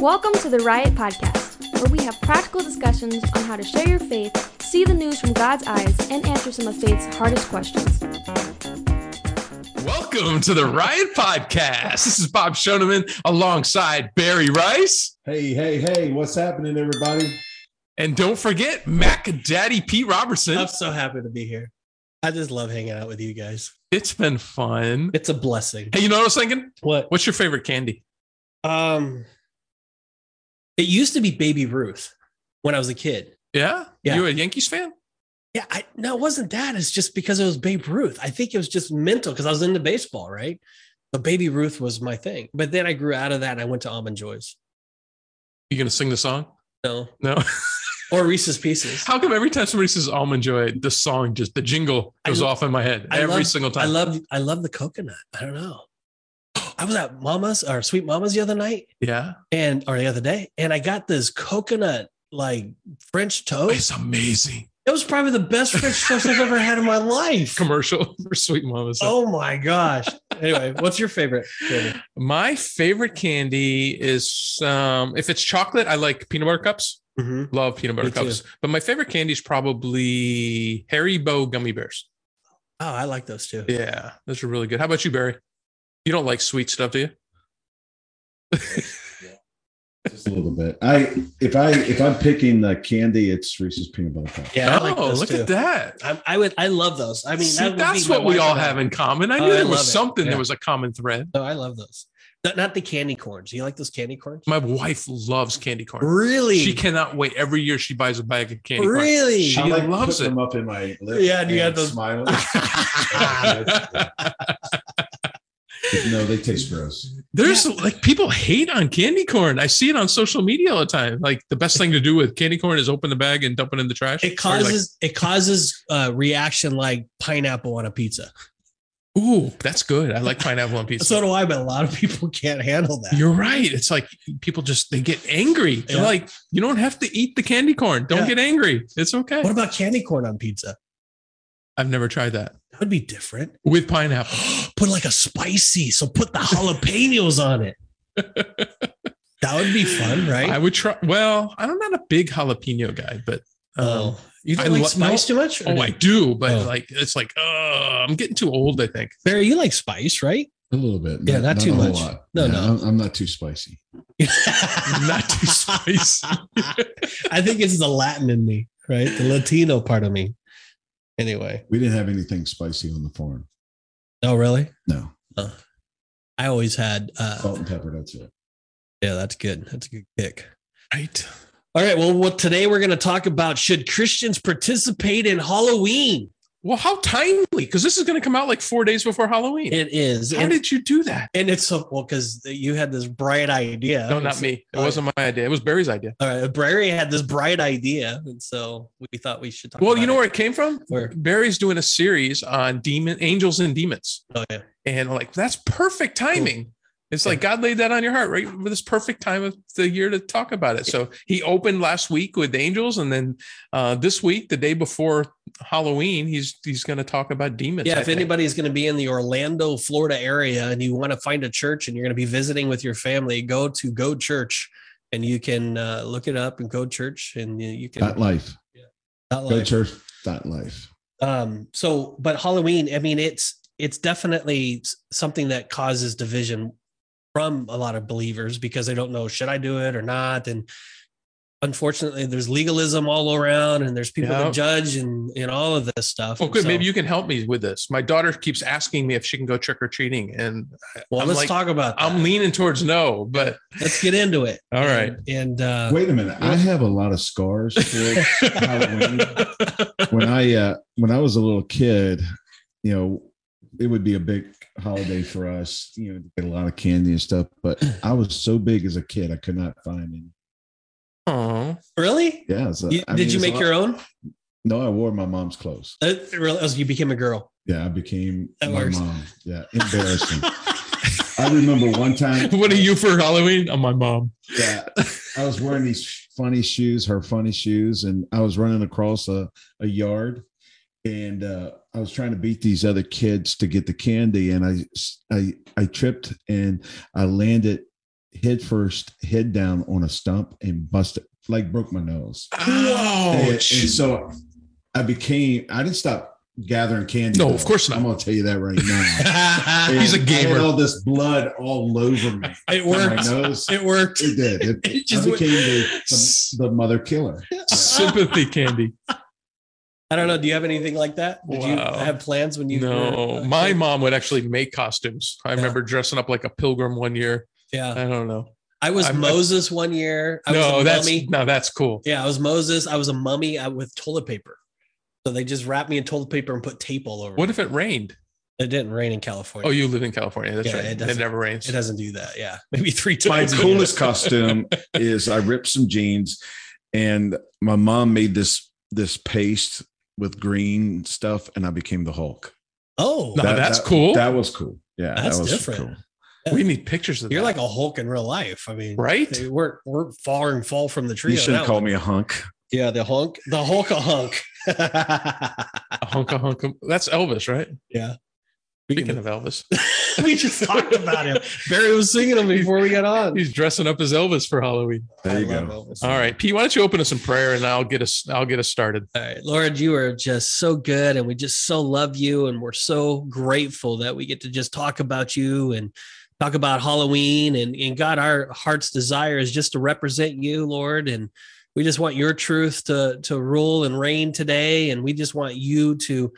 Welcome to the Riot Podcast, where we have practical discussions on how to share your faith, see the news from God's eyes, and answer some of faith's hardest questions. Welcome to the Riot Podcast. This is Bob Shoneman alongside Barry Rice. Hey, hey, hey, what's happening, everybody? And don't forget Mac Daddy Pete Robertson. I'm so happy to be here. I just love hanging out with you guys. It's been fun. It's a blessing. Hey, you know what I was thinking? What? What's your favorite candy? Um, it used to be Baby Ruth when I was a kid. Yeah? Yeah. You were a Yankees fan? Yeah, I no, it wasn't that. It's just because it was Babe Ruth. I think it was just mental because I was into baseball, right? But Baby Ruth was my thing. But then I grew out of that and I went to Almond Joys. You gonna sing the song? No, No. or Reese's Pieces. How come every time somebody says almond joy, the song just the jingle goes lo- off in my head I every love- single time? I love I love the coconut. I don't know. I was at Mama's or Sweet Mama's the other night yeah. and or the other day, and I got this coconut like French toast. It's amazing. It was probably the best French toast I've ever had in my life. Commercial for Sweet Mama's. Oh my gosh. Anyway, what's your favorite? candy? My favorite candy is um if it's chocolate, I like peanut butter cups. Love peanut butter Me too. cups. But my favorite candy is probably Harry Haribo gummy bears. Oh, I like those too. Yeah, those are really good. How about you, Barry? You don't like sweet stuff, do you? Just a little bit. I if I if I'm picking the candy, it's Reese's peanut butter cup. Yeah, oh, like look too. at that. I, I would. I love those. I mean, See, that that's what we all have in common. I Oh, knew I there love was something. Yeah. There was a common thread. No, I love those. Not, not the candy corns. You like those candy corns? My wife loves candy corn. Really? She cannot wait. Every year she buys a bag of candy corn. Really? She I like loves it. them up in my lip. Yeah, and you got those- smiling. no, they taste gross. There's like people hate on candy corn. I see it on social media all the time. Like the best thing to do with candy corn is open the bag and dump it in the trash. It Or, like, causes it causes a reaction like pineapple on a pizza. ooh, that's good. I like pineapple on pizza. So do I, but a lot of people can't handle that. You're right. It's like people just they get angry. They're Yeah. like, you don't have to eat the candy corn. Don't Yeah. get angry. It's okay. What about candy corn on pizza? I've never tried that That would be different. with pineapple. put like a spicy, so put the jalapenos on it. That would be fun, right? I would try. Well, I'm not a big jalapeno guy, but um, oh, you don't I like lo- spice too much? oh, do I do. But Oh. like, it's like, uh, I'm getting too old. I think. Barry, you like spice, right? A little bit. Yeah, not too a whole much. No, Yeah, no. I'm, I'm not too spicy. Not too spicy. I think it's the Latin in me, right? The Latino part of me. Anyway. We didn't have anything spicy on the farm. Oh, really? No, I always had. Uh, salt and pepper. That's it. yeah, that's good. That's a good pick. right. All right. Well, what today we're going to talk about should Christians participate in Halloween? Well, how timely? Because this is going to come out like four days before Halloween. It is. how and, did you do that? and it's so well because you had this bright idea. No, not me. It wasn't my idea. It was Barry's idea. All right. Barry had this bright idea. And so we thought we should talk Well, you know it. where it came from? Where? Barry's doing a series on demon angels and demons. Oh, yeah. And like that's perfect timing. It's like God laid that on your heart, right? For this perfect time of the year to talk about it. So he opened last week with angels, and then uh, this week, the day before Halloween, he's he's going to talk about demons. Yeah, I if think. anybody's going to be in the Orlando, Florida area and you want to find a church and you're going to be visiting with your family, go to Go Church and you can uh, look it up and Go Church and you, you can. That life. Not Go church. That life. um, so, but Halloween, I mean, it's it's definitely something that causes division from a lot of believers because they don't know should I do it or not, and unfortunately, there's legalism all around and there's people Yeah. that judge and and all of this stuff. Oh, good. So- Maybe you can help me with this. My daughter keeps asking me if she can go trick or treating, and Well, I'm let's like, talk about. That. I'm leaning towards no. But let's get into it. All right. And, and uh, Wait a minute. I have a lot of scars for Halloween. when I uh when I was a little kid, you know, it would be a big holiday for us, you know, get a lot of candy and stuff. But I was so big as a kid, I could not find any. Oh, really? Yeah. so, You- did mean, you make your own? No, I wore my mom's clothes. Uh, really? Oh, so you became a girl. Yeah, I became That my works. mom. Yeah, embarrassing. I remember one time. what are you for Halloween? I'm my mom. Yeah, I was wearing these funny shoes, her funny shoes, and I was running across a, a yard, and uh, I was trying to beat these other kids to get the candy, and I I I tripped and I landed head first, head down on a stump and busted, like broke my nose. Ouch. And, and so I became, I didn't stop gathering candy. No, though. of course not. I'm going to tell you that right now. He's a And I had gamer. all this blood all over me. it on My worked. nose. It worked. It did. It, It just went- became the, the, the mother killer. Sympathy candy. I don't know. Do you have anything like that? Did Wow. you have plans when you? No, were- my mom would actually make costumes. I remember dressing up like a pilgrim one year. Yeah, I don't know. I was I'm- Moses one year. I was no, a that's mummy. no, that's cool. Yeah, I was Moses. I was a mummy with toilet paper. So they just wrapped me in toilet paper and put tape all over. What me. if it rained? it didn't rain in California? Oh, you live in California. That's Yeah, right. it It, never rains. It doesn't do that. Yeah, maybe three times. a year. coolest costume is I ripped some jeans and my mom made this this paste with green stuff and I became the Hulk. Oh, No, that's cool. That was cool. Yeah, That's that was different. cool. We need pictures of you're that. like a Hulk in real life. I mean, right. We're we're far and fall from the tree. You shouldn't call one. me a hunk. Yeah, the Hulk, the Hulk, a hunk. A hunk, a hunk. That's Elvis, right? yeah, Speaking of Elvis, we just talked about him. Barry was singing him before we got on. he's dressing up as Elvis for Halloween. There you I go. love Elvis. All right, Pete, why don't you open us in prayer and I'll get us I'll get us started. All right, Lord, you are just so good, and we just so love you, and we're so grateful that we get to just talk about you and talk about Halloween, and and God, our heart's desire is just to represent you, Lord, and we just want your truth to to rule and reign today, and we just want you to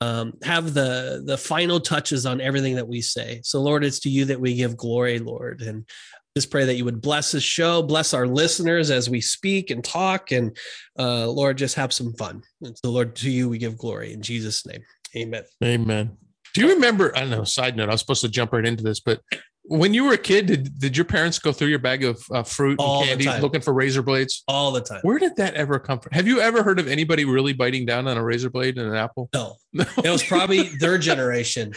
um, have the the final touches on everything that we say. So, Lord, it's to you that we give glory, Lord, and just pray that you would bless this show, bless our listeners as we speak and talk, and uh, Lord, just have some fun. And so, Lord, to you we give glory in Jesus' name. Amen. Amen. Do you remember? I don't know. Side note: I was supposed to jump right into this, but when you were a kid, did did your parents go through your bag of uh, fruit All and candy looking for razor blades? All the time. Where did that ever come from? Have you ever heard of anybody really biting down on a razor blade and an apple? No, No. it was probably their generation,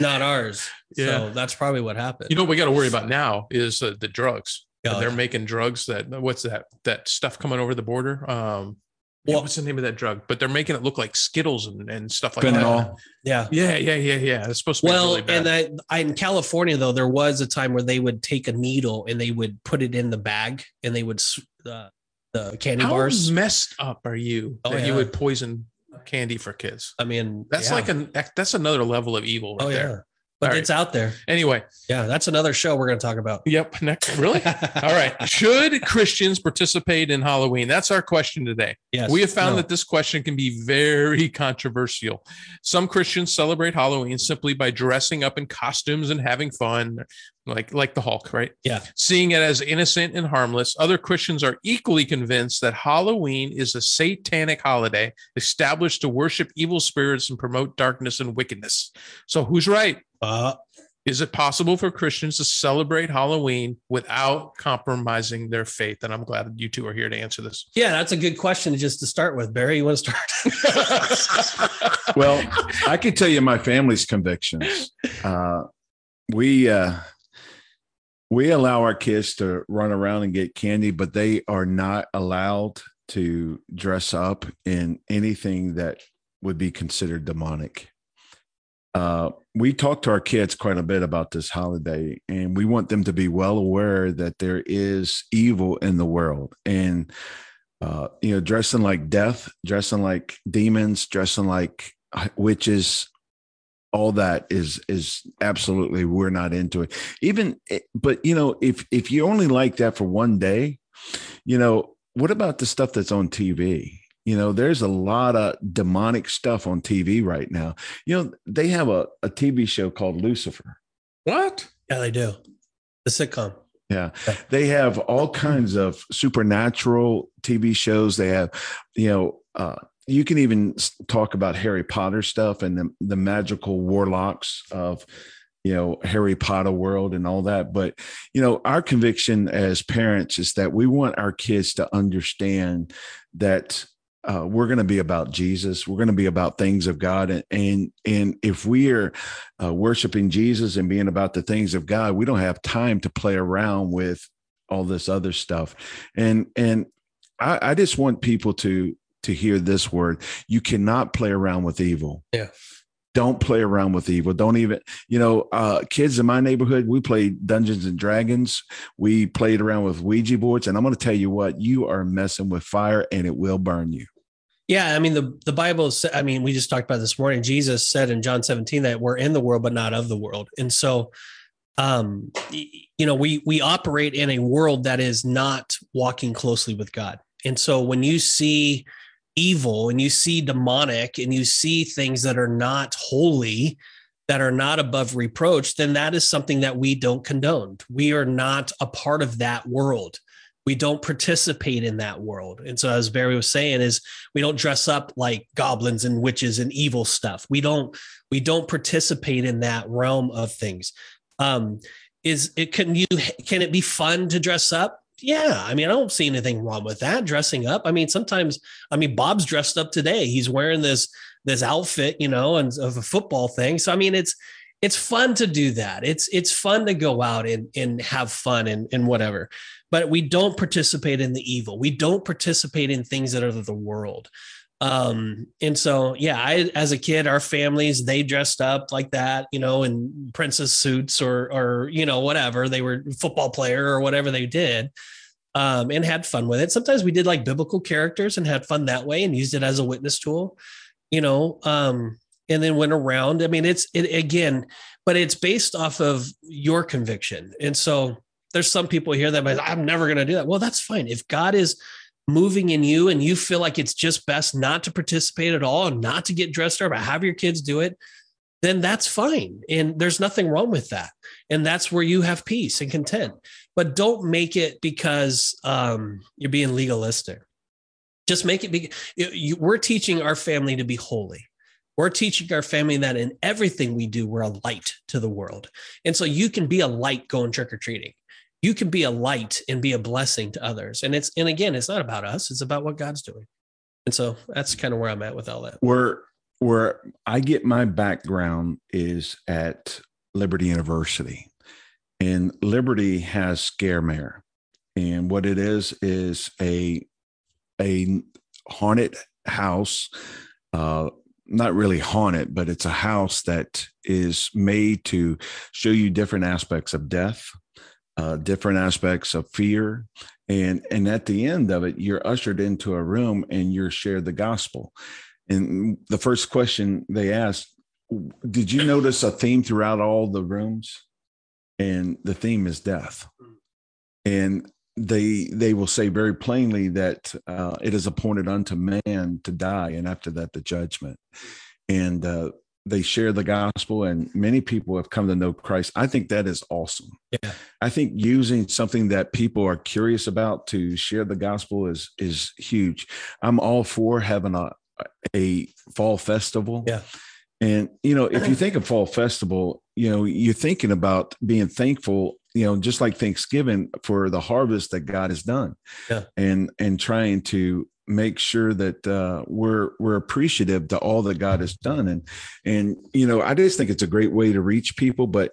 not ours. Yeah. So that's probably what happened. You know what we got to worry about now is uh, the drugs. Oh, They're yeah. making drugs that what's that that stuff coming over the border? Um, yeah, Well- what's the name of that drug? But they're making it look like Skittles and, and stuff like Fentanyl. that. yeah. Yeah, yeah, yeah, yeah. It's supposed to be Well, really bad. and I, I, in California though, there was a time where they would take a needle and they would put it in the bag and they would uh, the candy bars. How bars. messed up are you Oh, that you would poison candy for kids? I mean, That's yeah. like an that's another level of evil right oh yeah, there. But All right. it's out there. Anyway, Yeah, that's another show we're going to talk about. yep. Next, really? All right. Should Christians participate in Halloween? That's our question today. Yes, We have found No. that this question can be very controversial. Some Christians celebrate Halloween simply by dressing up in costumes and having fun, like like the Hulk, right? Yeah. Seeing it as innocent and harmless. Other Christians are equally convinced that Halloween is a satanic holiday established to worship evil spirits and promote darkness and wickedness. So who's right? Uh, Is it possible for Christians to celebrate Halloween without compromising their faith? And I'm glad you two are here to answer this. yeah, that's a good question just to start with. Barry, you want to start? Well, I can tell you my family's convictions. Uh, we uh, we allow our kids to run around and get candy, but they are not allowed to dress up in anything that would be considered demonic. Uh, we talk to our kids quite a bit about this holiday, and we want them to be well aware that there is evil in the world, and uh, you know, dressing like death, dressing like demons, dressing like witches, all that is is absolutely we're not into it. Even, eh, but you know, if if you only like that for one day, you know, what about the stuff that's on TV? You know, there's a lot of demonic stuff on TV right now. You know, they have a, a TV show called Lucifer. What? yeah, they do. The sitcom. Yeah. They have all kinds of supernatural TV shows. They have, you know, uh, you can even talk about Harry Potter stuff and the, the magical warlocks of, you know, Harry Potter world and all that. But, you know, our conviction as parents is that we want our kids to understand that uh, we're going to be about Jesus. We're going to be about things of God, and and and if we are uh, worshiping Jesus and being about the things of God, we don't have time to play around with all this other stuff. And and I, I just want people to to hear this word: you cannot play around with evil. Yeah. don't play around with evil. Don't even, you know, uh, kids in my neighborhood, we played Dungeons and Dragons. We played around with Ouija boards. And I'm going to tell you what, you are messing with fire and it will burn you. Yeah, I mean the the Bible. I mean, we just talked about this morning. Jesus said in John 17 that we're in the world, but not of the world. And so, um, you know, we we operate in a world that is not walking closely with God. And so, when you see evil and you see demonic and you see things that are not holy, that are not above reproach, then that is something that we don't condone. We are not a part of that world. We don't participate in that world. And so, as Barry was saying, is we don't dress up like goblins and witches and evil stuff. We don't we don't participate in that realm of things. Um, is it can you can it be fun to dress up? yeah, I mean, I don't see anything wrong with that dressing up. I mean, sometimes, I mean, Bob's dressed up today. He's wearing this this outfit, you know, and of a football thing. So I mean, it's it's fun to do that. It's it's fun to go out and and have fun and and whatever. But we don't participate in the evil. We don't participate in things that are the world. Um, and so yeah, I as a kid, our families they dressed up like that, you know, in princess suits or or you know whatever they were football player or whatever they did, um, and had fun with it. Sometimes we did like biblical characters and had fun that way and used it as a witness tool, you know. Um, and then went around. I mean, it's it again, but it's based off of your conviction. And so there's some people here that might, I'm never going to do that. Well, that's fine. If God is moving in you and you feel like it's just best not to participate at all and not to get dressed up or have your kids do it, then that's fine. And there's nothing wrong with that. And that's where you have peace and content. But don't make it because um, you're being legalistic. Just make it be. You, we're teaching our family to be holy. We're teaching our family that in everything we do, we're a light to the world. And so you can be a light going trick or treating you can be a light and be a blessing to others. And it's and again, it's not about us; it's about what God's doing. And so that's kind of where I'm at with all that. Where where I get my background is at Liberty University, and Liberty has Scaremare, and what it is is a a haunted house. Uh, not really haunted, but it's a house that is made to show you different aspects of death, uh, different aspects of fear. And and at the end of it you're ushered into a room and you're shared the gospel. And the first question they asked did you notice a theme throughout all the rooms? And the theme is death. And they they will say very plainly that uh, it is appointed unto man to die and after that the judgment. And uh, they share the gospel and many people have come to know Christ. I think that is awesome. Yeah. I think using something that people are curious about to share the gospel is is huge. I'm all for having a a fall festival. Yeah. And you know, if you think of fall festival, you know, you're thinking about being thankful, you know, just like Thanksgiving for the harvest that God has done. Yeah. And and trying to make sure that uh, we're we're appreciative to all that God has done, and and you know I just think it's a great way to reach people. But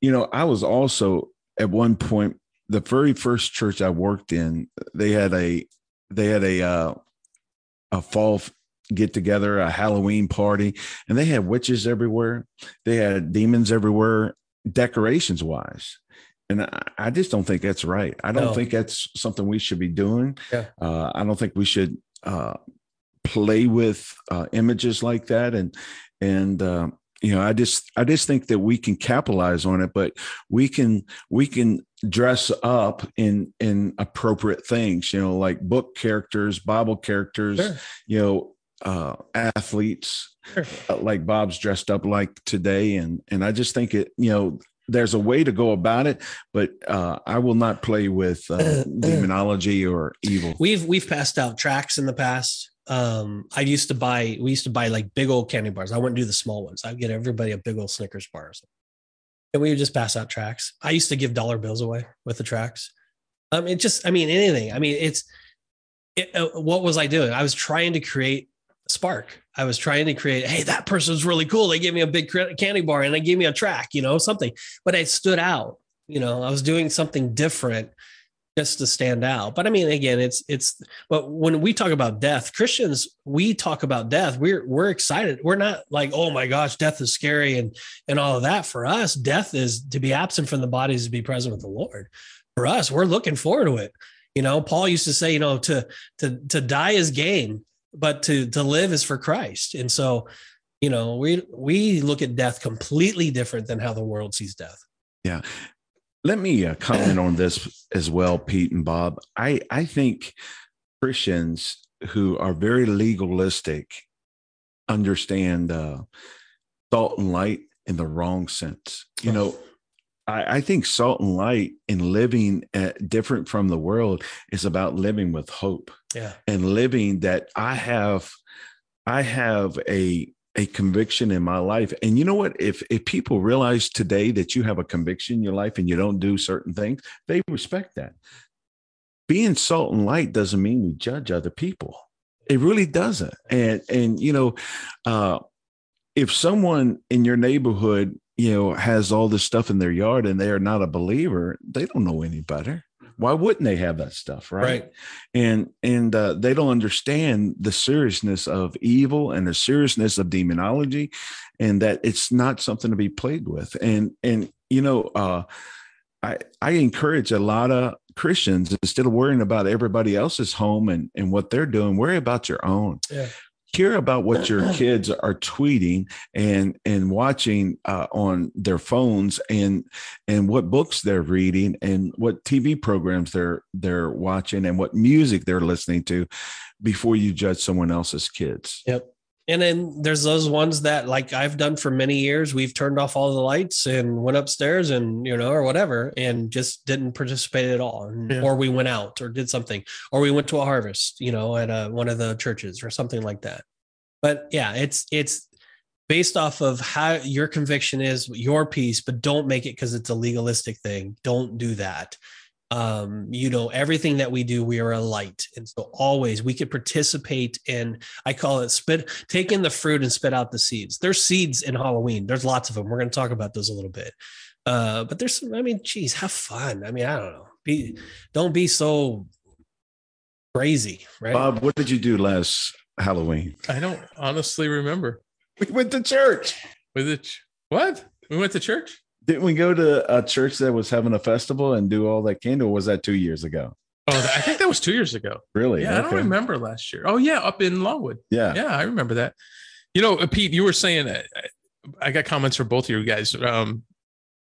you know I was also at one point the very first church I worked in they had a they had a uh, a fall get together a Halloween party and they had witches everywhere they had demons everywhere decorations wise and I, I, just don't think that's right. I don't no. think that's something we should be doing. Yeah. Uh, I don't think we should uh, play with uh, images like that. And and uh, you know, I just I just think that we can capitalize on it, but we can we can dress up in in appropriate things. You know, like book characters, Bible characters. Sure. You know, uh, athletes sure. uh, like Bob's dressed up like today, and and I just think it. You know, there's a way to go about it, but uh, I will not play with uh, demonology or evil. We've we've passed out tracks in the past. Um, I used to buy we used to buy like big old candy bars. I wouldn't do the small ones. I'd get everybody a big old Snickers bars, and we would just pass out tracks. I used to give dollar bills away with the tracks. Um, it just I mean anything. I mean it's it, uh, what was I doing? I was trying to create spark. I was trying to create, hey, that person's really cool. They gave me a big candy bar and they gave me a track, you know, something, but I stood out. You know, I was doing something different. just to stand out. But I mean, again, it's it's. But when we talk about death, Christians, we talk about death. We're we're excited. We're not like, oh my gosh, death is scary and and all of that. For us, death is to be absent from the bodies to be present with the Lord. For us, we're looking forward to it. You know, Paul used to say, you know, to to to die is gain, but to to live is for Christ. And so, you know, we we look at death completely different than how the world sees death. Yeah. Let me uh, comment on this as well, Pete and Bob. I I think Christians who are very legalistic understand uh, salt and light in the wrong sense. You know, I, I think salt and light in living uh, different from the world is about living with hope Yeah. and living that I have I have a a conviction in my life. And you know what? If if people realize today that you have a conviction in your life and you don't do certain things, they respect that. Being salt and light doesn't mean we judge other people. It really doesn't. And and you know, uh if someone in your neighborhood, you know, has all this stuff in their yard and they are not a believer, they don't know any better. Why wouldn't they have that stuff, right? Right. and and uh, they don't understand the seriousness of evil and the seriousness of demonology and that it's not something to be played with and and you know uh i i encourage a lot of christians instead of worrying about everybody else's home and and what they're doing worry about your own Yeah. Hear about what your kids are tweeting and and watching uh, on their phones and and what books they're reading and what TV programs they're they're watching and what music they're listening to before you judge someone else's kids. Yep. And then there's those ones that, like I've done for many years, we've turned off all the lights and went upstairs and, you know, or whatever, and just didn't participate at all. Yeah. Or we went out or did something, or we went to a harvest, you know, at uh one of the churches or something like that. But yeah, it's, it's, based off of how your conviction is your peace but don't make it because it's a legalistic thing don't do that um you know everything that we do we are a light and so always we could participate in i call it spit take in the fruit and spit out the seeds there's seeds in halloween there's lots of them we're going to talk about those a little bit uh but there's some i mean geez have fun i mean i don't know be don't be so crazy right Bob, what did you do last Halloween? I don't honestly remember. We went to church. With it, what? We went to church? Didn't we go to a church that was having a festival and do all that candy? Or was that two years ago? Oh, I think that was two years ago. Really? Yeah, I don't remember last year. Oh, yeah, up in Longwood. Yeah. Yeah, I remember that. You know, uh, Pete, you were saying uh, I got comments for both of you guys. Um,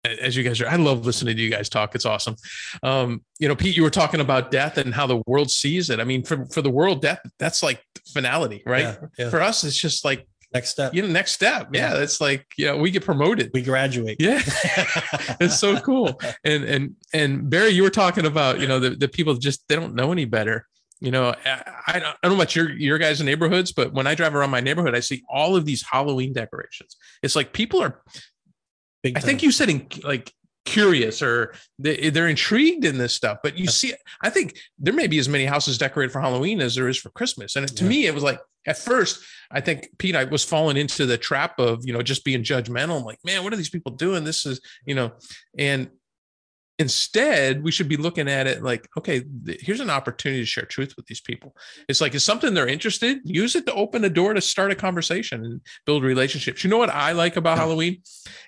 as you guys are, I love listening to you guys talk. It's awesome. Um, you know, Pete, you were talking about death and how the world sees it. I mean, for for the world, death that's like finality, right? Yeah, yeah. For us, it's just like next step you know, next step. Yeah, Yeah. it's like yeah, we get promoted. we graduate Yeah, it's so cool. And and and Barry, you were talking about you know the the people just they don't know any better. You know, I, I don't I don't know about your your guys' neighborhoods, but when I drive around my neighborhood, I see all of these Halloween decorations. It's like people are. Big I think you said in, like curious or they, they're intrigued in this stuff but you see i think there may be as many houses decorated for halloween as there is for christmas. And to Yeah. me it was like at first i think pete i was falling into the trap of you know just being judgmental. I'm like man what are these people doing? This is you know and instead we should be looking at it like okay th- here's an opportunity to share truth with these people it's like it's something they're interested use it to open a door to start a conversation and build relationships you know what i like about halloween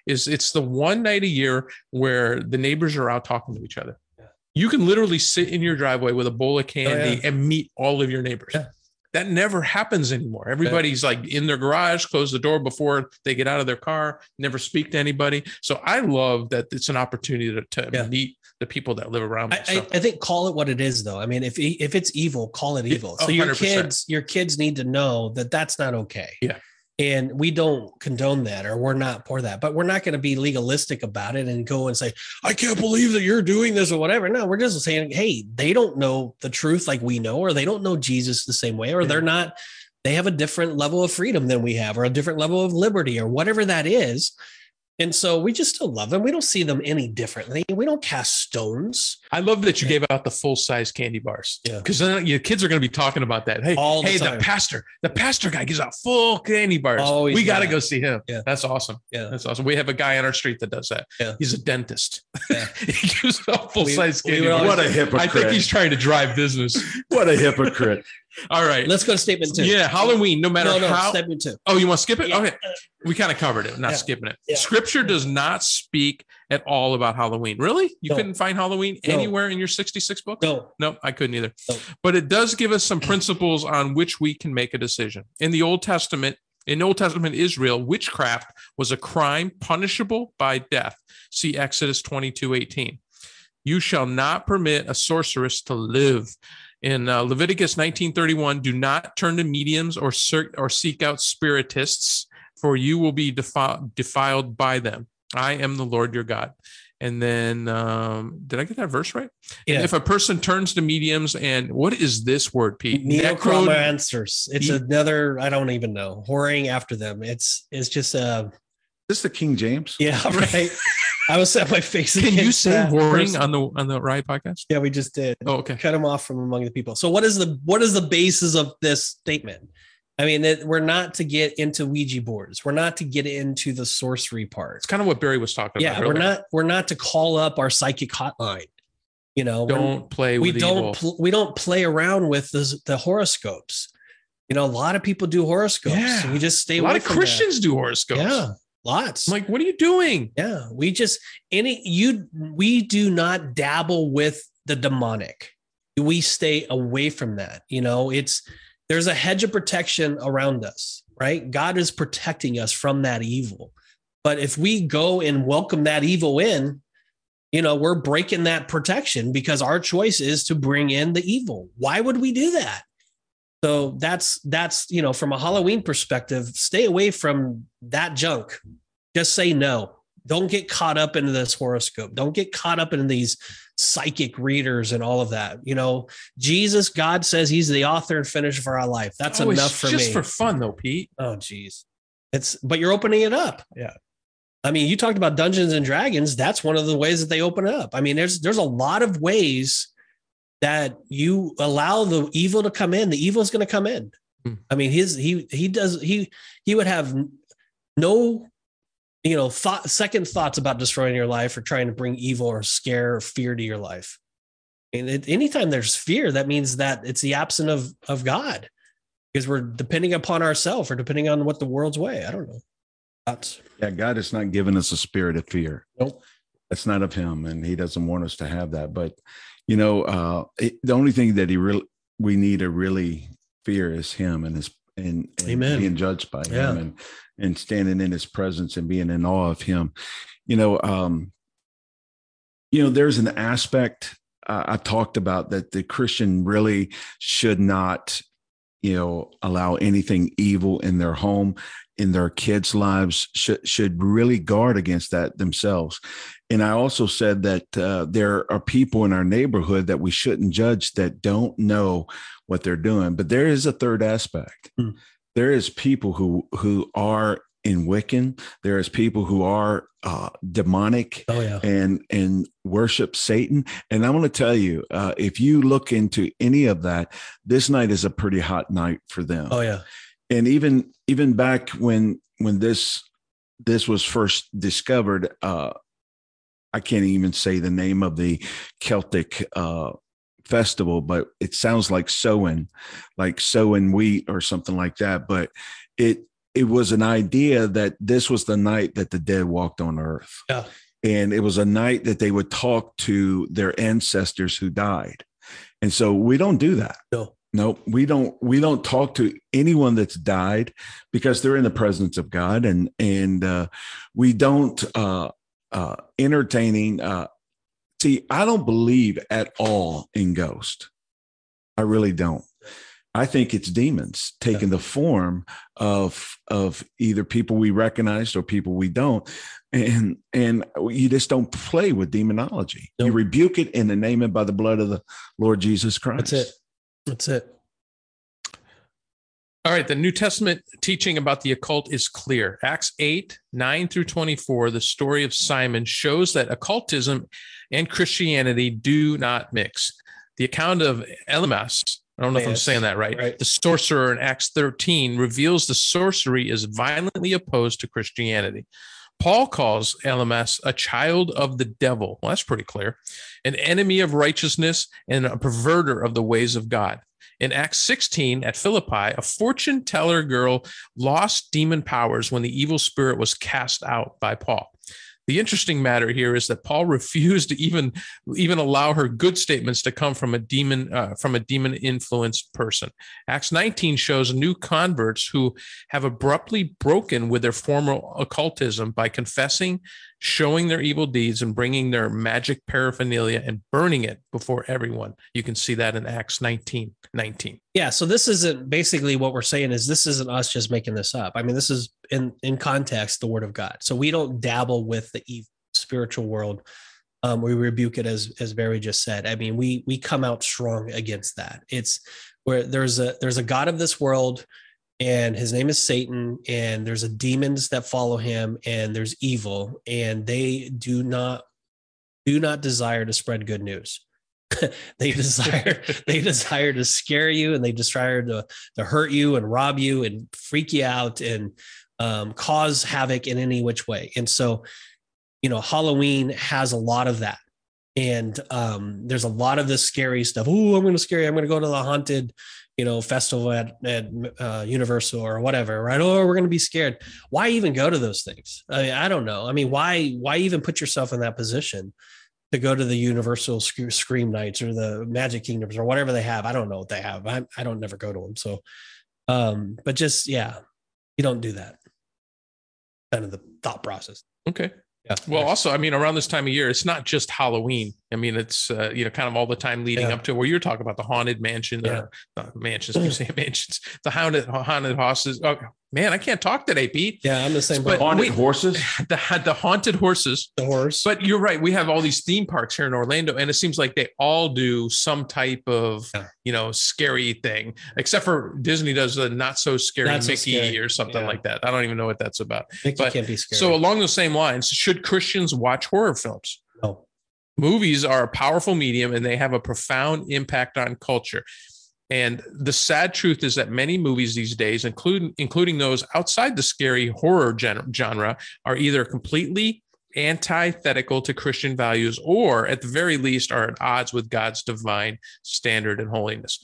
is it's the one night a year where the neighbors are out talking to each other Yeah. you can literally sit in your driveway with a bowl of oh, candy yeah. and meet all of your neighbors Yeah. That never happens anymore everybody's like in their garage close the door before they get out of their car never speak to anybody so i love that it's an opportunity to, to Yeah. meet the people that live around me I, so. I, I think call it what it is though. I mean, if if it's evil, call it evil. Oh, so your 100%. kids, your kids need to know that that's not okay. Yeah. And we don't condone that, or we're not for that. But we're not going to be legalistic about it and go and say, "I can't believe that you're doing this" or whatever. No, we're just saying, "Hey, they don't know the truth like we know, or they don't know Jesus the same way, or Yeah. they're not. They have a different level of freedom than we have, or a different level of liberty, or whatever that is." And so we just still love them. We don't see them any differently. We don't cast stones. I love that you gave out the full size candy bars. Yeah. Because then your kids are going to be talking about that. Hey, All the hey, time. the pastor, the pastor guy gives out full candy bars. Always we got to go see him. Yeah. That's awesome. Yeah. That's awesome. We have a guy on our street that does that. Yeah. He's a dentist. Yeah. he gives out full size We- we candy bars. What a hypocrite. I think he's trying to drive business. what a hypocrite. All right. Let's go to statement two. Yeah. Halloween, no matter No, no, how. statement two. Oh, you want to skip it? Yeah. Okay. We kind of covered it, not Yeah. skipping it. Yeah. Scripture does not speak at all about Halloween. Really? You No. couldn't find Halloween No. anywhere in your 66 book? No. No, I couldn't either. No. But it does give us some principles on which we can make a decision. In the Old Testament, in Old Testament Israel, witchcraft was a crime punishable by death. See Exodus 22 18. You shall not permit a sorceress to live. In uh, Leviticus 1931, do not turn to mediums or, ser- or seek out spiritists, for you will be defi- defiled by them. I am the Lord your God. And then, um, did I get that verse right? Yeah. If a person turns to mediums and what is this word, Pete? Necro- Necromancers. It's Ne- another, I don't even know, whoring after them. It's it's just uh This the King James? yeah, right. I was at my face. Can you say that whoring person. on the on the Riot podcast? Yeah, we just did. Oh, okay. Cut him off from among the people. So what is the what is the basis of this statement? I mean, it, we're not to get into Ouija boards. We're not to get into the sorcery part. It's kind of what Barry was talking Yeah, about. Yeah, we're not we're not to call up our psychic hotline. You know, Don't play we don't pl- we don't play around with the, the horoscopes. You know, a lot of people do horoscopes. Yeah. We just stay a lot of Christians do horoscopes. Yeah, lots. I'm like, what are you doing? yeah, we just any you we do not dabble with the demonic. We stay away from that. You know, it's there's a hedge of protection around us, right? God is protecting us from that evil. But if we go and welcome that evil in, you know, we're breaking that protection because our choice is to bring in the evil. Why would we do that? So that's that's you know, from a Halloween perspective, stay away from that junk. Just say no. Don't get caught up into this horoscope. Don't get caught up in these psychic readers and all of that. You know, Jesus, God says He's the author and finisher for our life. That's Oh, enough for just me. Just for fun, though, Pete. Oh, geez. It's but you're opening it up. Yeah. I mean, you talked about Dungeons and Dragons. That's one of the ways that they open it up. I mean, there's there's a lot of ways that you allow the evil to come in. The evil is going to come in. Hmm. I mean, his he he does he he would have no you know thought second thoughts about destroying your life or trying to bring evil or scare or fear to your life. And it, anytime there's fear, that means that it's the absence of of God because we're depending upon ourselves or depending on what the world's way. I don't know. That's Yeah, God has not given us a spirit of fear. Nope. That's not of him, and he doesn't want us to have that. But you know, uh it, the only thing that he really we need to really fear is him and his and, and Amen. being judged by Yeah. him and and standing in his presence and being in awe of him. You know, um, you know, there's an aspect uh, I talked about that the Christian really should not, you know, allow anything evil in their home, in their kids' lives. Should should really guard against that themselves. And I also said that uh, there are people in our neighborhood that we shouldn't judge that don't know what they're doing. But there is a third aspect. Hmm. There is people who who are in Wiccan. There is people who are uh, demonic oh yeah. and and worship Satan. And I'm going to tell you, uh, if you look into any of that, this night is a pretty hot night for them. Oh yeah. And even even back when when this this was first discovered, uh, I can't even say the name of the Celtic uh, festival, but it sounds like sowing, like sowing wheat or something like that. But it it was an idea that this was the night that the dead walked on earth. Yeah. And it was a night that they would talk to their ancestors who died. And so we don't do that. No. No, we don't we don't talk to anyone that's died because they're in the presence of God and and uh we don't uh uh entertaining uh see I don't believe at all in ghost. I really don't. I think it's demons taking the form of of either people we recognize or people we don't. And and you just don't play with demonology. You rebuke it in the name it by the blood of the Lord Jesus Christ. That's it. That's it. All right, the New Testament teaching about the occult is clear. Acts 8, 9 through 24, the story of Simon shows that occultism and Christianity do not mix. The account of Elymas, I don't know if I'm saying that right, Right. the sorcerer in Acts 13 reveals the sorcery is violently opposed to Christianity. Paul calls Elymas a child of the devil. Well, that's pretty clear. An enemy of righteousness and a perverter of the ways of God. In Acts 16 at Philippi, a fortune teller girl lost demon powers when the evil spirit was cast out by Paul. The interesting matter here is that Paul refused to even even allow her good statements to come from a demon uh, from a demon influenced person. Acts 19 shows new converts who have abruptly broken with their former occultism by confessing, showing their evil deeds, and bringing their magic paraphernalia and burning it before everyone. You can see that in Acts 19 19. Yeah, so this isn't basically what we're saying is this isn't us just making this up. I mean, this is in in context the word of God. So we don't dabble with the evil spiritual world. Um, we rebuke it as as Barry just said. I mean, we we come out strong against that. It's where there's a there's a God of this world, and his name is Satan, and there's a demons that follow him, and there's evil, and they do not do not desire to spread good news. they desire they desire to scare you and they desire to to hurt you and rob you and freak you out and um, cause havoc in any which way. And so you know halloween has a lot of that. And um, there's a lot of this scary stuff. Oh i'm going to scare you. I'm going to go to the haunted you know festival at, at uh, universal or whatever right oh we're going to be scared why even go to those things I, mean, I don't know i mean why why even put yourself in that position to go to the Universal Sc- Scream Nights or the Magic Kingdoms or whatever they have. I don't know what they have. I, I don't never go to them. So, um, but just yeah, you don't do that. Kind of the thought process. Okay. Yeah. Well, also, I mean, around this time of year, it's not just Halloween. I mean, it's uh, you know, kind of all the time leading Yeah. up to where you're talking about the haunted mansion, Yeah. or uh, mansions, you say mansions, the haunted haunted horses. Oh man, I can't talk today, Pete. yeah, I'm the same. But- Haunted wait. horses. The the haunted horses. the horse. But you're right. We have all these theme parks here in Orlando, and it seems like they all do some type of, Yeah. you know, scary thing. Except for Disney does a not so scary Not so Mickey scary. or something Yeah. like that. I don't even know what that's about. Mickey but- can't be scared. So along those same lines, should Christians watch horror films? no. Movies are a powerful medium, and they have a profound impact on culture. And the sad truth is that many movies these days, including including those outside the scary horror gen- genre, are either completely antithetical to Christian values or at the very least are at odds with God's divine standard and holiness.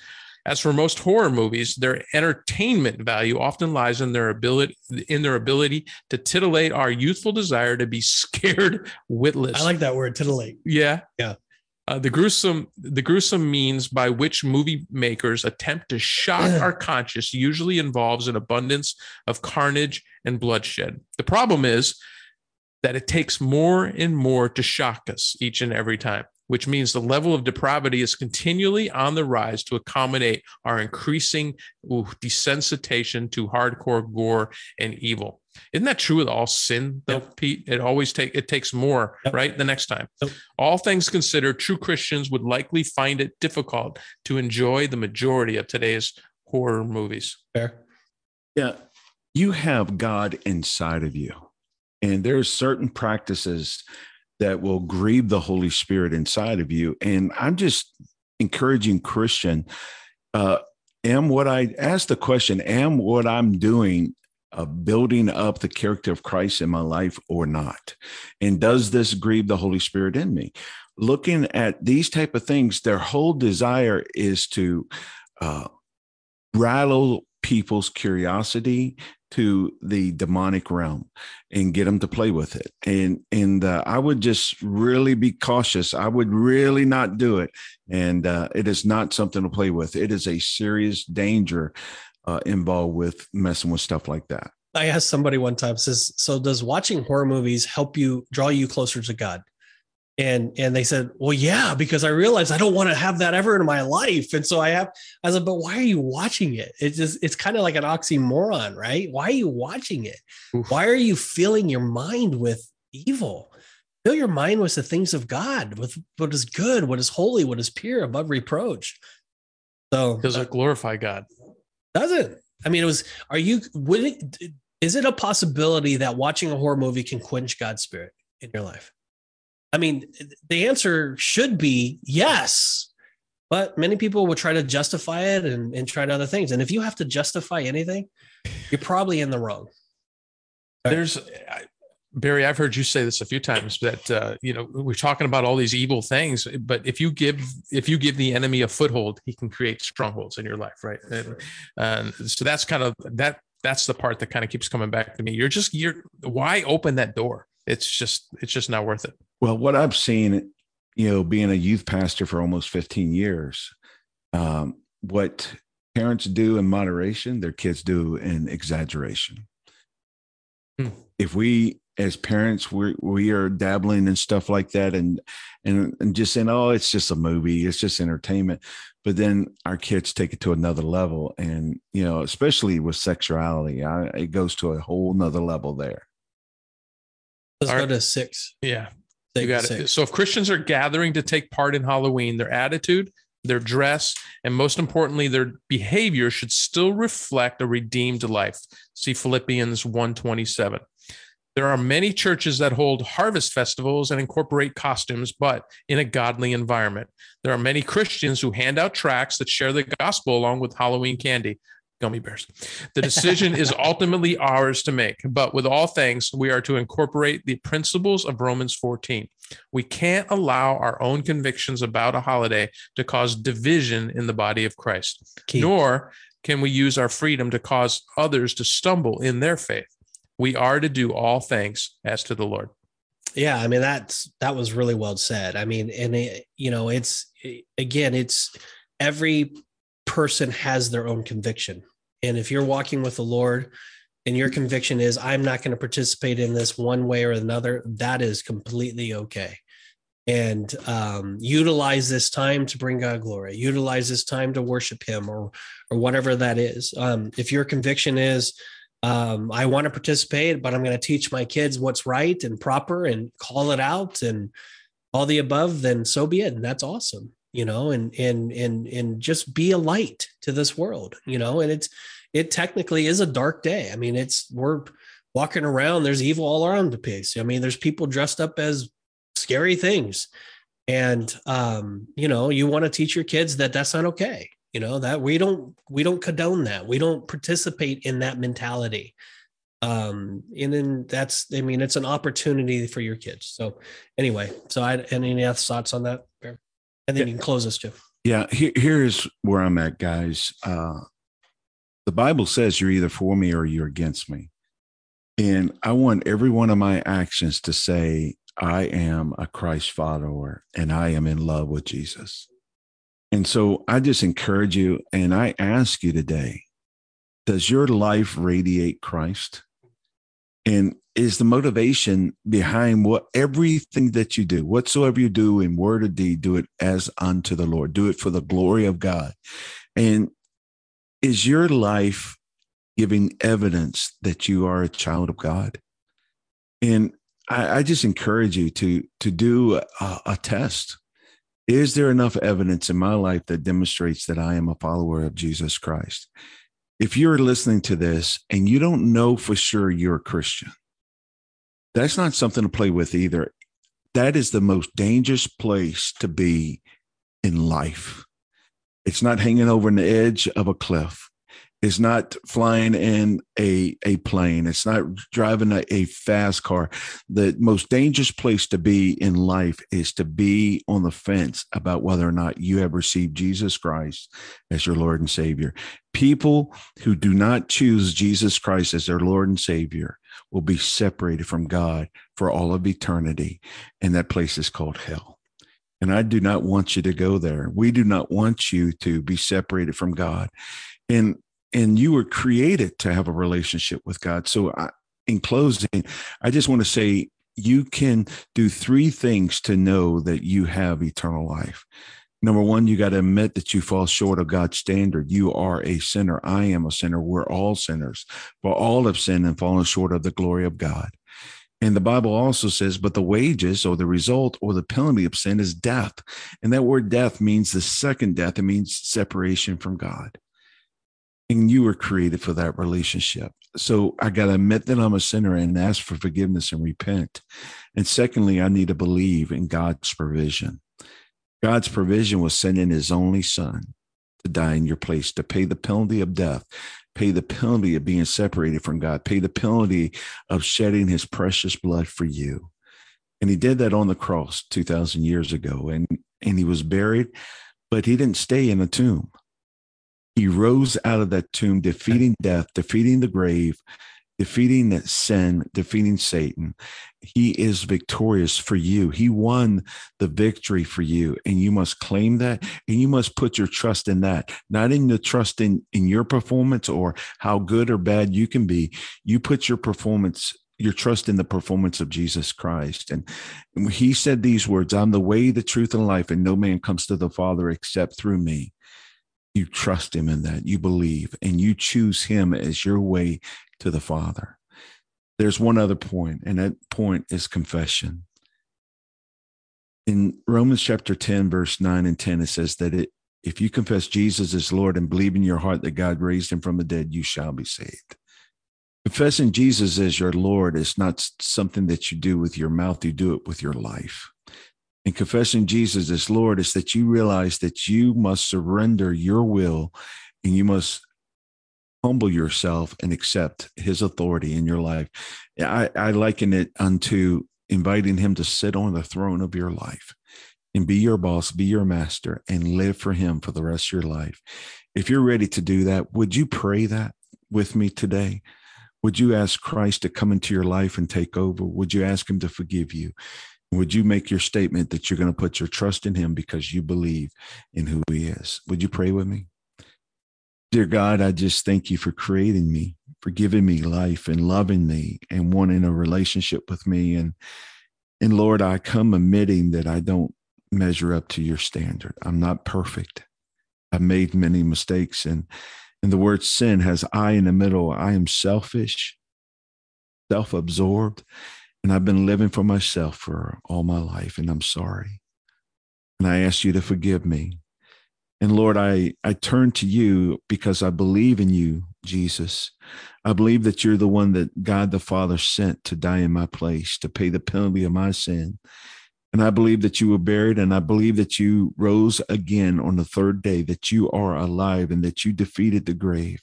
As for most horror movies, their entertainment value often lies in their ability in their ability to titillate our youthful desire to be scared witless. I like that word titillate. Yeah. Yeah. Uh, the gruesome the gruesome means by which movie makers attempt to shock our conscience usually involves an abundance of carnage and bloodshed. The problem is that it takes more and more to shock us each and every time, which means the level of depravity is continually on the rise to accommodate our increasing ooh, desensitization to hardcore gore and evil. Isn't that true with all sin, though, Yep. Pete? It always take it takes more, Yep. right? The next time. Yep. All things considered, true Christians would likely find it difficult to enjoy the majority of today's horror movies. Fair. Yeah. You have God inside of you. And there's certain practices that will grieve the Holy Spirit inside of you. And I'm just encouraging Christian, uh, am what I ask the question, am what I'm doing uh, building up the character of Christ in my life or not? And does this grieve the Holy Spirit in me? Looking at these type of things, their whole desire is to uh, rattle people's curiosity to the demonic realm and get them to play with it and and uh, i would just really be cautious i would really not do it and uh, it is not something to play with it is a serious danger uh, involved with messing with stuff like that I asked somebody one time, says, so does watching horror movies help you draw you closer to God? And and they said, well, yeah, because I realized I don't want to have that ever in my life. And so I have, I said, but why are you watching it? It's just, it's kind of like an oxymoron, right? Why are you watching it? Oof. Why are you filling your mind with evil? Fill your mind with the things of God, with what is good, what is holy, what is pure, above reproach. So Does it glorify God? Does it? I mean, it was. Are you? Would it? Is it a possibility that watching a horror movie can quench God's spirit in your life? I mean, the answer should be yes, but many people will try to justify it and, and try to other things. And if you have to justify anything, you're probably in the wrong. There's Barry, I've heard you say this a few times that uh, you know we're talking about all these evil things, but if you give if you give the enemy a foothold, he can create strongholds in your life, right? And, and so that's kind of that that's the part that kind of keeps coming back to me. You're just you're why open that door? It's just it's just not worth it. Well, what I've seen, you know, being a youth pastor for almost 15 years, um, what parents do in moderation, their kids do in exaggeration. Hmm. If we as parents we we are dabbling in stuff like that and and and just saying oh it's just a movie it's just entertainment. But then our kids take it to another level and you know especially with sexuality I, it goes to a whole nother level there. Let's Our, go to six. Yeah. Six, you got it so if christians are gathering to take part in halloween their attitude their dress, and most importantly, their behavior should still reflect a redeemed life. See Philippians 127. There are many churches that hold harvest festivals and incorporate costumes, but in a godly environment. There are many Christians who hand out tracts that share the gospel along with Halloween candy. Gummy bears. The decision is ultimately ours to make, but with all things, we are to incorporate the principles of Romans 14. We can't allow our own convictions about a holiday to cause division in the body of Christ, Key. nor can we use our freedom to cause others to stumble in their faith we are to do all things as to the Lord. Yeah, I mean that's that was really well said. I mean, and it, you know, it's again, it's every person has their own conviction, and if you're walking with the Lord, and your conviction is I'm not going to participate in this one way or another, that is completely okay. And um, utilize this time to bring God glory. Utilize this time to worship Him, or or whatever that is. Um, if your conviction is um, I want to participate, but I'm going to teach my kids what's right and proper and call it out and all the above, then so be it. And that's awesome, you know, and, and, and, and just be a light to this world, you know, and it's, it technically is a dark day. I mean, it's, we're walking around, there's evil all around the place. I mean, there's people dressed up as scary things. And, um, you know, you want to teach your kids that that's not okay you know that we don't we don't condone that. We don't participate in that mentality. Um and then that's i mean it's an opportunity for your kids. So anyway so i any other thoughts on that and then you can close this too. Yeah here, here's where i'm at guys. Uh the bible says you're either for me or you're against me. And i want every one of my actions to say i am a christ follower and i am in love with jesus and so I just encourage you and I ask you today does your life radiate Christ? And is the motivation behind what everything that you do, whatsoever you do in word or deed, do it as unto the Lord, do it for the glory of God. And is your life giving evidence that you are a child of God? And I, I just encourage you to to do a, a test is there enough evidence in my life that demonstrates that I am a follower of Jesus Christ? If you're listening to this and you don't know for sure you're a Christian, that's not something to play with either. That is the most dangerous place to be in life. It's not hanging over an edge of a cliff. It's not flying in a, a plane. It's not driving a, a fast car. The most dangerous place to be in life is to be on the fence about whether or not you have received Jesus Christ as your Lord and Savior. People who do not choose Jesus Christ as their Lord and Savior will be separated from God for all of eternity. And that place is called hell. And I do not want you to go there. We do not want you to be separated from God. And and you were created to have a relationship with God. So, I, in closing, I just want to say you can do three things to know that you have eternal life. Number one, you got to admit that you fall short of God's standard. You are a sinner. I am a sinner. We're all sinners, for all have sinned and fallen short of the glory of God. And the Bible also says, but the wages or the result or the penalty of sin is death. And that word death means the second death. It means separation from God. And you were created for that relationship. So I got to admit that I'm a sinner and ask for forgiveness and repent. And secondly, I need to believe in God's provision. God's provision was sending his only son to die in your place, to pay the penalty of death, pay the penalty of being separated from God, pay the penalty of shedding his precious blood for you. And he did that on the cross 2000 years ago and and he was buried, but he didn't stay in the tomb. He rose out of that tomb defeating death, defeating the grave, defeating sin, defeating Satan. He is victorious for you. He won the victory for you. And you must claim that and you must put your trust in that, not in the trust in, in your performance or how good or bad you can be. You put your performance your trust in the performance of Jesus Christ. And he said these words I'm the way, the truth, and life, and no man comes to the Father except through me. You trust him in that, you believe, and you choose him as your way to the Father. There's one other point, and that point is confession. In Romans chapter 10, verse 9 and 10, it says that it, if you confess Jesus as Lord and believe in your heart that God raised him from the dead, you shall be saved. Confessing Jesus as your Lord is not something that you do with your mouth, you do it with your life. And confessing Jesus as Lord is that you realize that you must surrender your will and you must humble yourself and accept his authority in your life. I, I liken it unto inviting him to sit on the throne of your life and be your boss, be your master, and live for him for the rest of your life. If you're ready to do that, would you pray that with me today? Would you ask Christ to come into your life and take over? Would you ask him to forgive you? Would you make your statement that you're going to put your trust in him because you believe in who he is? Would you pray with me? Dear God, I just thank you for creating me, for giving me life and loving me and wanting a relationship with me. And, and Lord, I come admitting that I don't measure up to your standard. I'm not perfect. I've made many mistakes. And, and the word sin has I in the middle. I am selfish, self absorbed, and I've been living for myself for all my life. And I'm sorry. And I ask you to forgive me. And Lord, I, I turn to you because I believe in you, Jesus. I believe that you're the one that God the Father sent to die in my place, to pay the penalty of my sin. And I believe that you were buried, and I believe that you rose again on the third day, that you are alive and that you defeated the grave.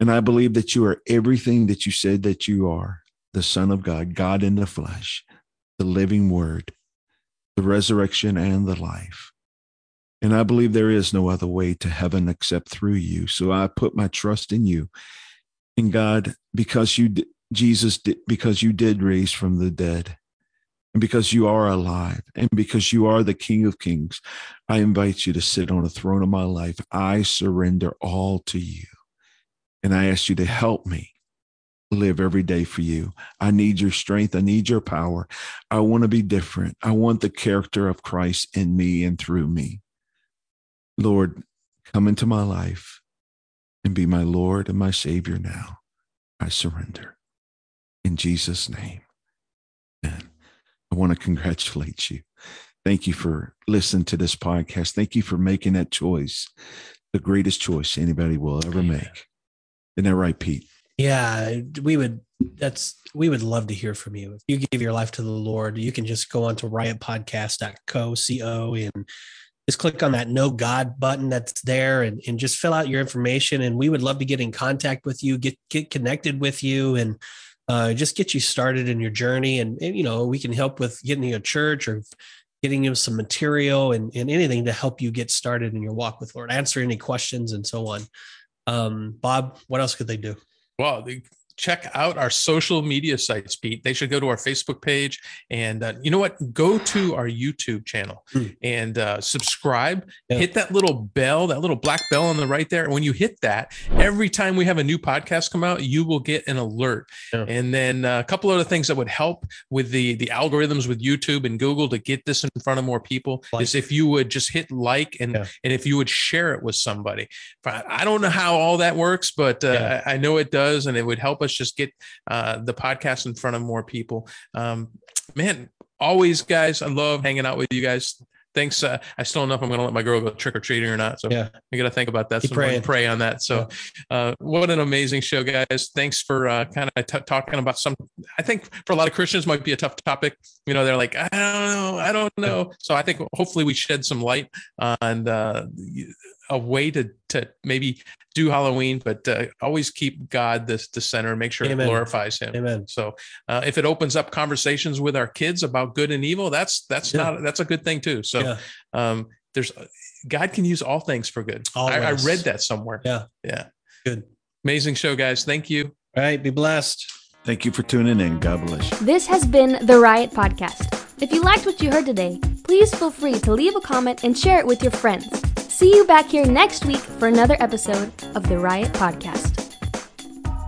And I believe that you are everything that you said that you are the Son of God, God in the flesh, the living word, the resurrection, and the life. And I believe there is no other way to heaven except through you. So I put my trust in you. In God, because you, Jesus, because you did raise from the dead, and because you are alive, and because you are the King of Kings, I invite you to sit on the throne of my life. I surrender all to you. And I ask you to help me live every day for you. I need your strength. I need your power. I want to be different. I want the character of Christ in me and through me. Lord, come into my life and be my Lord and my Savior now. I surrender. In Jesus' name. Amen. I want to congratulate you. Thank you for listening to this podcast. Thank you for making that choice, the greatest choice anybody will ever make. Isn't that right, Pete? Yeah, we would. That's we would love to hear from you. If you give your life to the Lord, you can just go on to riotpodcast.co, co, and just click on that Know God button that's there and, and just fill out your information. And we would love to get in contact with you, get, get connected with you and uh, just get you started in your journey. And, and, you know, we can help with getting you a church or getting you some material and, and anything to help you get started in your walk with Lord, answer any questions and so on. Um, Bob, what else could they do? Well, check out our social media sites, Pete. They should go to our Facebook page and uh, you know what? Go to our YouTube channel hmm. and uh, subscribe. Yeah. Hit that little bell, that little black bell on the right there. And when you hit that, every time we have a new podcast come out, you will get an alert. Yeah. And then uh, a couple other things that would help with the the algorithms with YouTube and Google to get this in front of more people like. is if you would just hit like and yeah. and if you would share it with somebody. I don't know how all that works, but uh, I know it does, and it would help us let's just get uh, the podcast in front of more people. Um, man, always, guys, I love hanging out with you guys. thanks. Uh, I still don't know if I'm going to let my girl go trick or treating or not. So Yeah. I got to think about that. So some more and praying. pray on that. So, uh, what an amazing show, guys! Thanks for uh, kind of t- talking about some. I think for a lot of Christians might be a tough topic. You know, they're like, I don't know, I don't know. So I think hopefully we shed some light on uh, a way to to maybe do Halloween, but uh, always keep God this the center and make sure Amen. it glorifies Him. Amen. So uh, if it opens up conversations with our kids about good and evil, that's that's Yeah. not that's a good thing too. So yeah. um, there's God can use all things for good. I, I read that somewhere. Yeah. Yeah. Good. Amazing show, guys. Thank you. All right. Be blessed. Thank you for tuning in. God bless you. This has been the Riot Podcast. If you liked what you heard today, please feel free to leave a comment and share it with your friends. See you back here next week for another episode of the Riot Podcast.